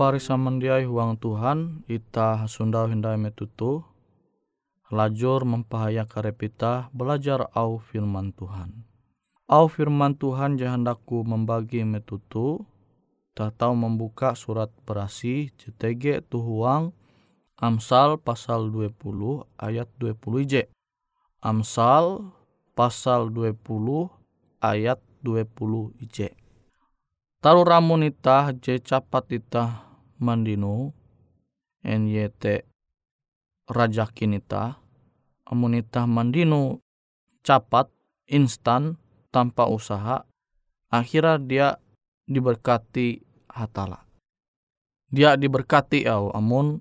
Parisa mendiai huang Tuhan ita sundau hindai metutu lajur mempahaya karepita belajar au firman Tuhan. Au firman Tuhan jahandaku membagi metutu tahu membuka surat berasi CTG tuhuang Amsal pasal 20 ayat 20 j. Amsal pasal 20 ayat 20 j. Taru ramun itah je capat itah mandino NYT rajakin itah amun itah mandino capat instan tanpa usaha akhirnya dia diberkati hatala. Dia diberkati au amun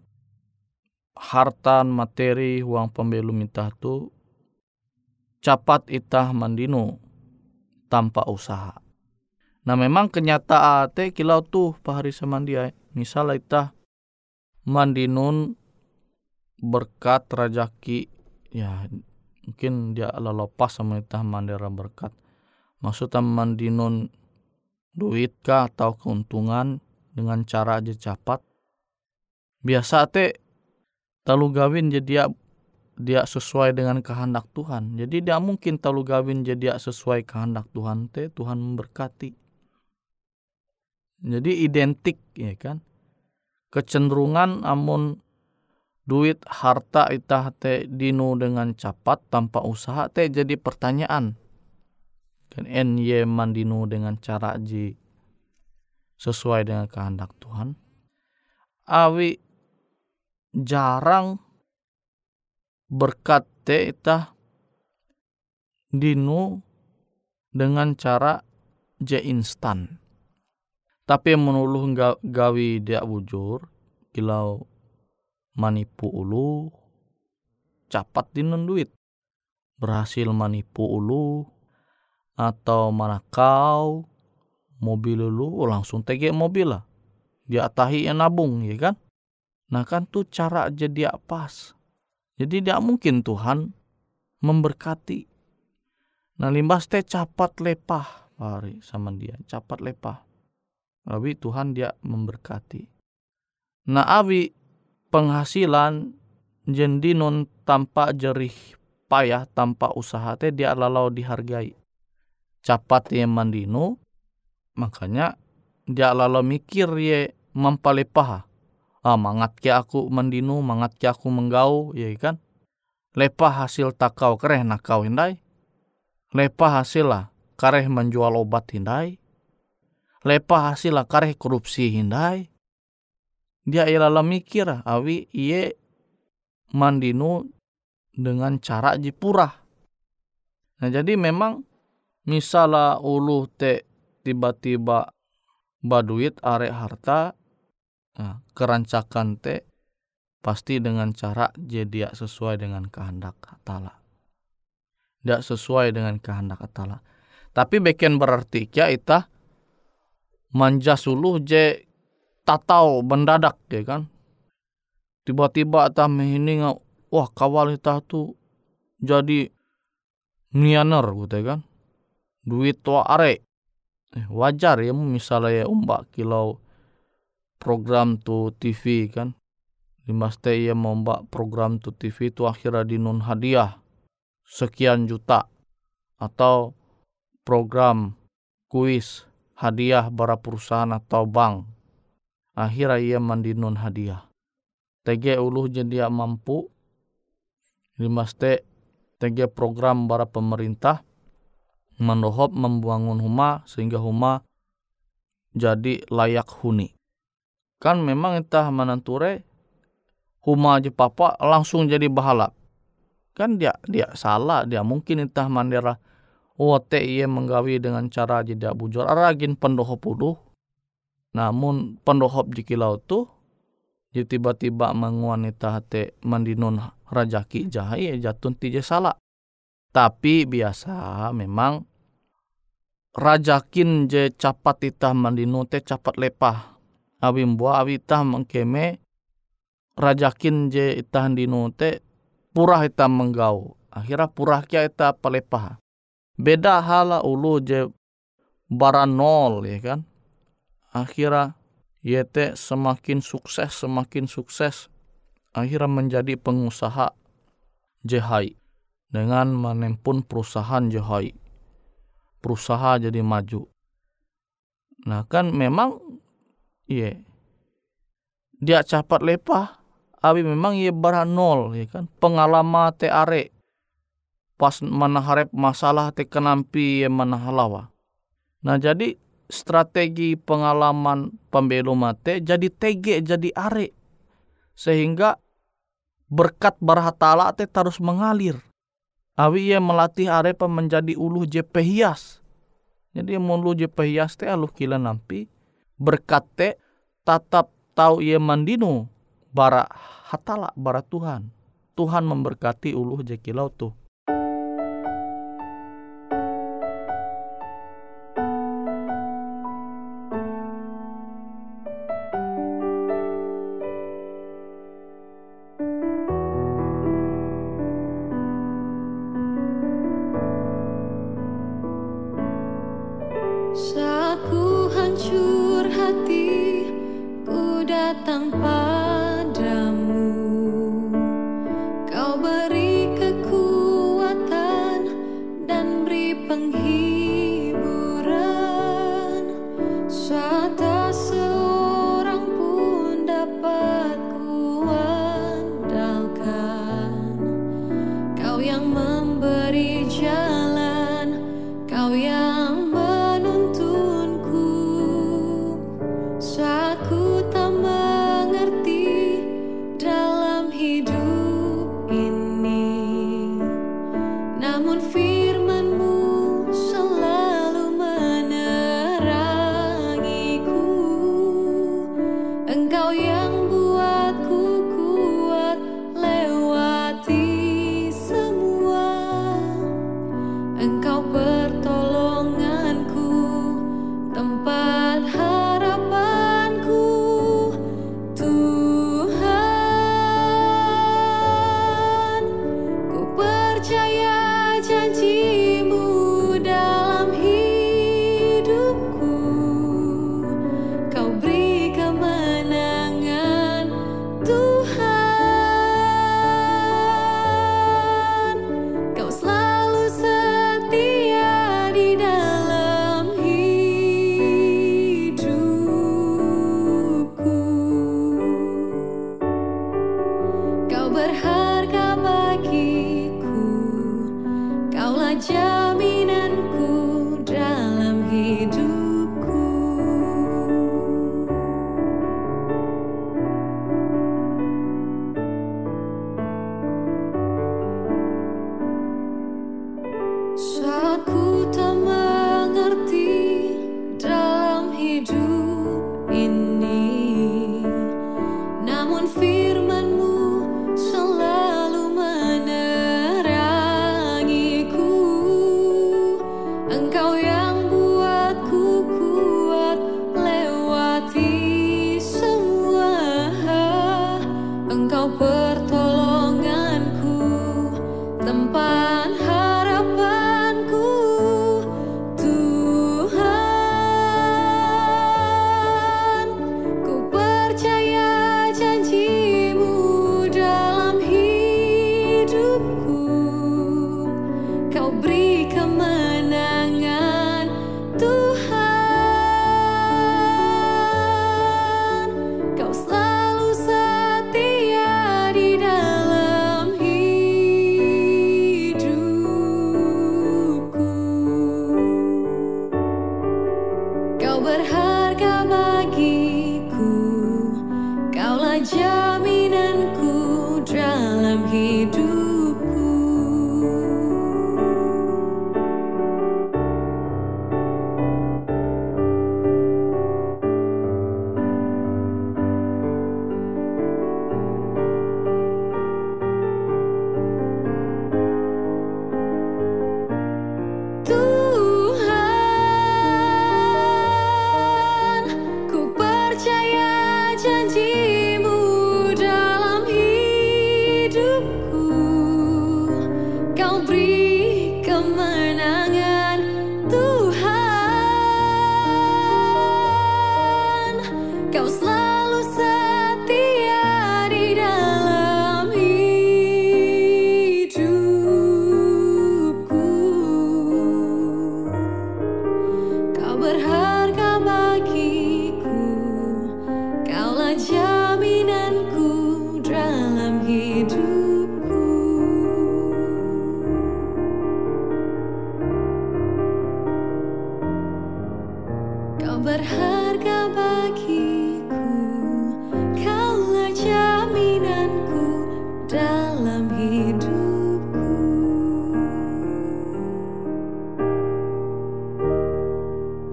hartan materi uang pembelum itah tu capat itah mandino tanpa usaha. Nah memang kenyataan te kilau tuh pahari samandia. Misal itah mandinun berkat rajaki ya mungkin dia lepas sama itah mandera berkat. Maksudnya mandinun duit kah atau keuntungan dengan cara aja capat. Biasa te talu gawin jadi dia, dia sesuai dengan kehendak Tuhan. Jadi dia mungkin talu gawin jadi dia sesuai kehendak Tuhan te Tuhan memberkati. Jadi identik ya kan. Kecenderungan amun duit harta itah te dinu dengan cepat tanpa usaha te jadi pertanyaan. Kan ye mandinu dengan cara ji sesuai dengan kehendak Tuhan. Awi jarang berkat te itah dinu dengan cara je instan. Tapi menuluh gawi dia bujur kilau manipu ulu capat dinu duit. Berhasil manipu ulu atau manakau mobil ulu langsung tege mobil lah. Dia tahi yang nabung ya kan. Nah kan tuh cara aja dia pas. Jadi tidak mungkin Tuhan memberkati. Nah limbas teh capat lepah pari sama dia, capat lepah. Tapi Tuhan dia memberkati. Nah awi penghasilan jendi non tanpa jerih payah tanpa usaha teh dia lalau dihargai. Capat ye mandino makanya dia lalau mikir ye mempalepah ah mangat ke aku mendinu mangat ke aku menggau ya kan lepah hasil takau kereh nakau hindai lepah hasil lah kareh menjual obat hindai lepah hasil lah kareh korupsi hindai dia ilala mikir awi iye mandinu dengan cara jipurah nah jadi memang misalnya ulu te tiba-tiba baduit arek harta Nah, kerancakan te pasti dengan cara jadi sesuai dengan kehendak Allah. Tidak sesuai dengan kehendak Allah. Tapi beken berarti ya ita manja suluh je tatau mendadak ya kan. Tiba-tiba ta ini wah kawal ita tu jadi nianer gitu ya kan. Duit tua are. Eh, wajar ya misalnya ya umbak kilau program tu TV kan Dimaste ia membak program tu TV tu akhirnya dinun hadiah sekian juta atau program kuis hadiah bara perusahaan atau bank. Akhirnya ia mandinun hadiah. Tege uluh jadi mampu. Dimaste tege program bara pemerintah. Mendohop membangun huma sehingga huma jadi layak huni. Kan memang entah mananture huma aja papa langsung jadi bahala. Kan dia dia salah dia mungkin entah mandera wote ia menggawi dengan cara tidak bujur. Aragin pendohop ulu namun pendohop di kilau tu jadi tiba-tiba menguanita hati mandinun rajaki jahai jatun tija salah tapi biasa memang rajakin je capat itah mandinu te capat lepah. Awi mbua awi itah mengkeme rajakin je itah dinu te purah itah menggau. Akhirnya purah kia itah pelepah beda hala ulu je bara nol ya kan akhirnya yete semakin sukses semakin sukses akhirnya menjadi pengusaha jehai dengan menempun perusahaan jehai perusahaan jadi maju nah kan memang Iya. Dia cepat lepah. Abi memang ia barah nol ya kan. Pengalaman te are. Pas mana harap masalah te kenampi ya mana halawa. Nah jadi strategi pengalaman pembelu mate jadi tege jadi are. Sehingga berkat barhatala te terus mengalir. Awi ia melatih arepa menjadi uluh jepe hias. Jadi mulu jepe hias te aluh kila nampi berkat te tatap tahu ia mandino bara hatala bara Tuhan. Tuhan memberkati uluh jekilau tuh. 家。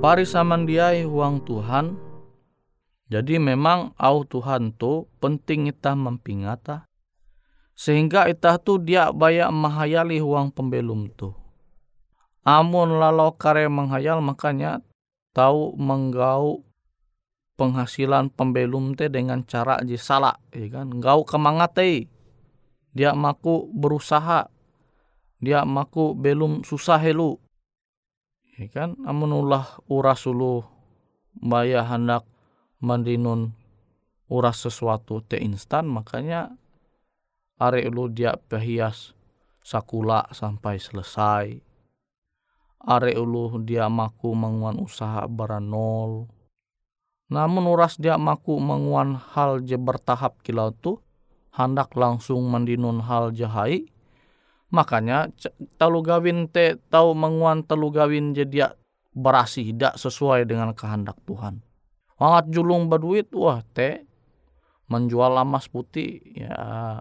Pari samandiai huang Tuhan. Jadi memang au Tuhan tu penting kita mempingata. Sehingga itah tu dia banyak menghayali huang pembelum tu. Amun lalau kare menghayal makanya tahu menggau penghasilan pembelum te dengan cara je salah, ya kan? Gau kemangate, dia maku berusaha, dia maku belum susah helu, ya kan? Uras ulu baya hendak mandinun uras sesuatu te instan makanya are ulu dia pehias sakula sampai selesai are ulu dia maku menguan usaha baranol. Namun uras dia maku menguan hal je bertahap kilau tu, hendak langsung mendinun hal jahai, makanya telu gawin te tau menguan telu gawin je dia berasi tidak sesuai dengan kehendak Tuhan. Wangat julung berduit, wah te menjual lamas putih ya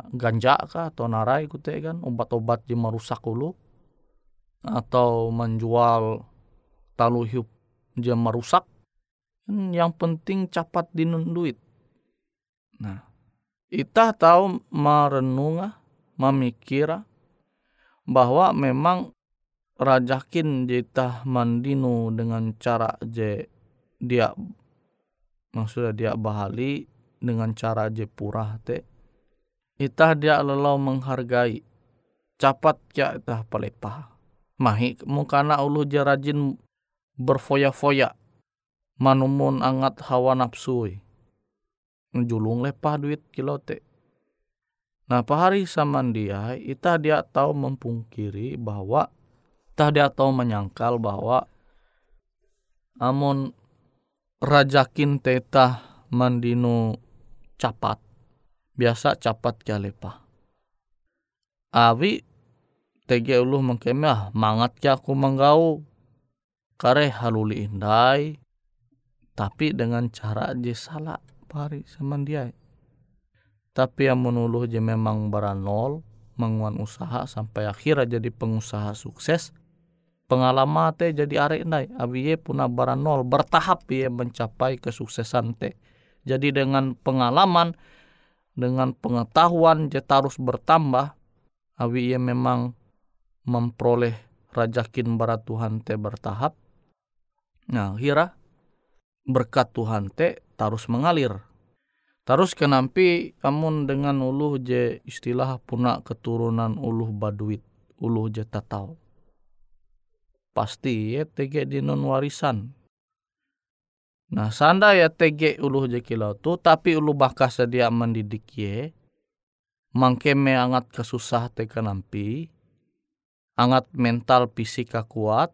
ganja kah atau narai ku kan obat-obat je merusak ulu atau menjual talu hiup dia merusak yang penting cepat dinun duit nah kita tahu merenung memikir bahwa memang rajakin jita mandinu dengan cara je dia maksudnya dia bahali dengan cara je purah te itah dia lelau menghargai capat ya itah pelepah mahi mukana ulu dia rajin berfoya-foya manumun angat hawa nafsu julung lepah duit kilo te nah pahari dia ita dia tahu mempungkiri bahwa ita dia tahu menyangkal bahwa amun rajakin teta mandino capat biasa capat kia lepah. Awi tege ulu mengkeme ah mangat ya aku menggau kare haluli indai. Tapi dengan cara je salah pari sama dia tapi yang menuluh je memang baranol menguan usaha sampai akhir jadi pengusaha sukses pengalaman teh jadi arek indai abi ye puna baranol bertahap ye mencapai kesuksesan teh jadi dengan pengalaman dengan pengetahuan je terus bertambah abi ye memang memperoleh rajakin barat Tuhan te bertahap. Nah, hira berkat Tuhan te terus mengalir. Terus kenampi amun dengan uluh je istilah puna keturunan uluh baduit, uluh je tatau. Pasti ya tege di non warisan. Nah sanda ya tege uluh je kilau tu, tapi ulu bakas dia mendidik ye, mangkeme angat kesusah te kenampi, angat mental fisika kuat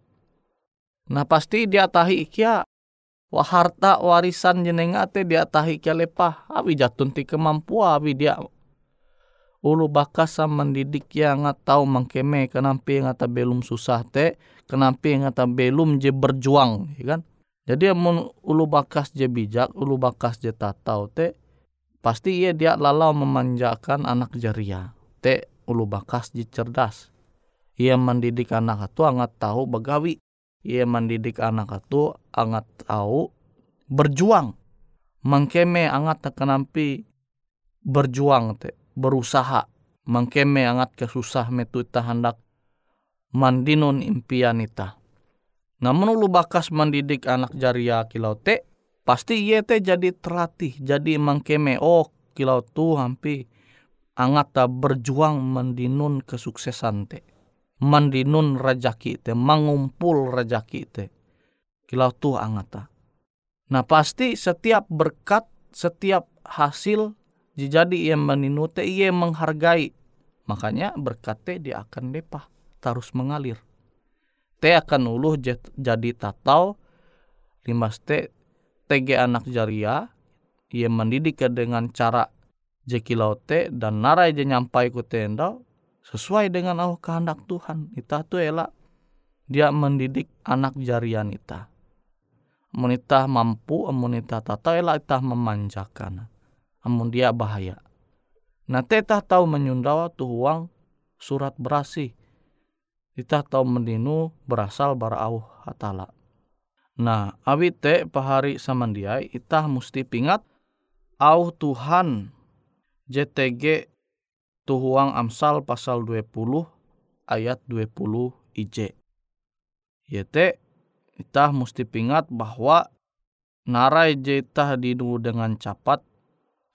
nah pasti dia tahi ikia wah harta warisan jenenga te dia tahi kia lepah abi jatun ti kemampuan abi dia. Ulu bakasa mendidik ya ngat tahu mangkeme kenampi ngata belum susah te kenampi ngata belum je berjuang ya kan? Jadi mun ulu bakas je bijak ulu bakas je tatau te pasti ia dia lalau memanjakan anak jaria te ulu bakas je cerdas. Ia mendidik anak itu angat tahu begawi ia mendidik anak itu angat tahu berjuang. Mengkeme angat kenampi berjuang te berusaha. Mengkeme angat kesusah metu hendak mandinun impian ita namun ulu bakas mendidik anak jaria kilau te pasti ia te jadi terlatih jadi mengkeme oh kilau tu hampi angat berjuang mendinun kesuksesan te mandinun rajaki te mengumpul rajaki te. Kilau tu angata. Nah pasti setiap berkat setiap hasil jadi ia meninu te ia menghargai. Makanya berkat te dia akan depah terus mengalir. Te akan uluh jadi tatau limas te tege anak jaria ia mendidik dengan cara jekilau te dan narai je nyampai ku tenda sesuai dengan Allah kehendak Tuhan. Ita tu elak dia mendidik anak jarian ita. Amun itah mampu, amun itah tata elah itah memanjakan. Amun dia bahaya. Nah tetah tahu menyundawa tuh uang surat berasi. Itah tahu mendinu berasal barau hatala. Nah awi te pahari samandiai itah musti pingat au Tuhan JTG tuhuang Amsal pasal 20 ayat 20 IJ. Yete itah mesti pingat bahwa narai jetah dinu dengan capat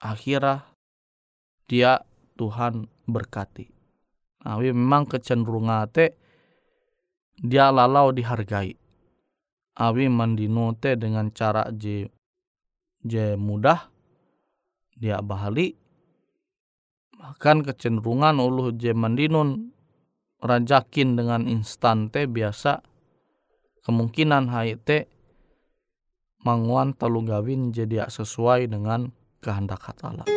akhirah dia Tuhan berkati. Nah, memang kecenderungan te dia lalau dihargai. Awi mandino te dengan cara je je mudah dia bahali bahkan kecenderungan ulu je mandinun rajakin dengan instan te biasa kemungkinan te manguan gawin jadi sesuai dengan kehendak Allah.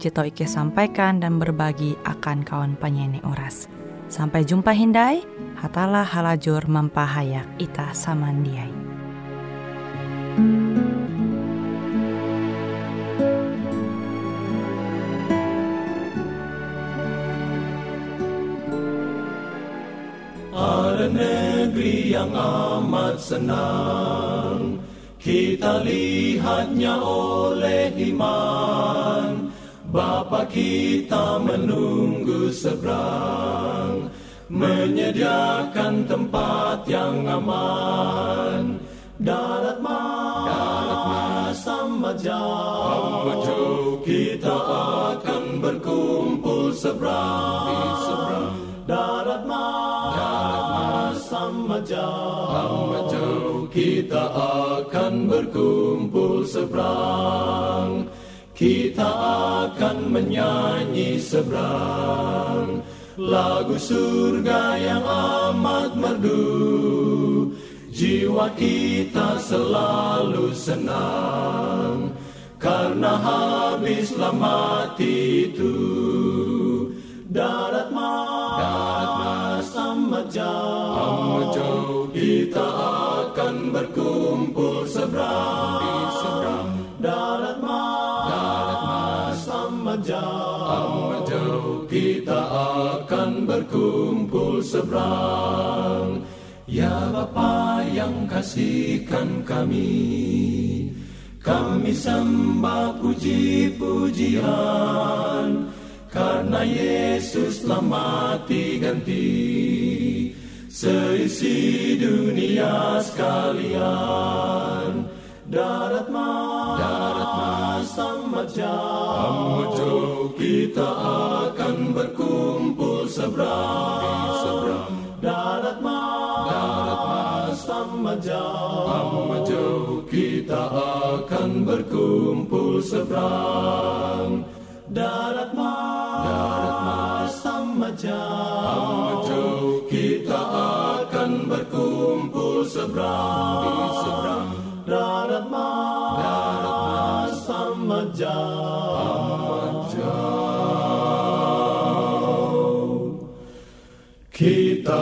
jito Ike sampaikan dan berbagi akan kawan penyanyi Uras. Sampai jumpa Hindai, hatalah halajur mempahayak ita samandiai. Ada negeri yang amat senang Kita lihatnya oleh iman Bapa kita menunggu seberang Menyediakan tempat yang aman. Darat mas, Darat sama jauh Kita akan berkumpul seberang. Darat mas, Darat sama jauh Kita akan berkumpul seberang Kita akan menyanyi seberang. Lagu surga yang amat merdu. Jiwa kita selalu senang. Karena habislah mati itu. Darat mas, amat jauh, Kita akan berkumpul seberang akan berkumpul seberang. Ya Bapa yang kasihkan kami Kami sembah puji-pujian. Karena Yesus telah mati ganti Seisi dunia sekalian. Darat mas, darat mas amat jauh Kita akan berkumpul seberang, Darat mas, darat mas amat jauh, Kita akan berkumpul seberang Darat mas, amat jauh, Kita akan berkumpul seberang, Darat mas, amat jauh, Kita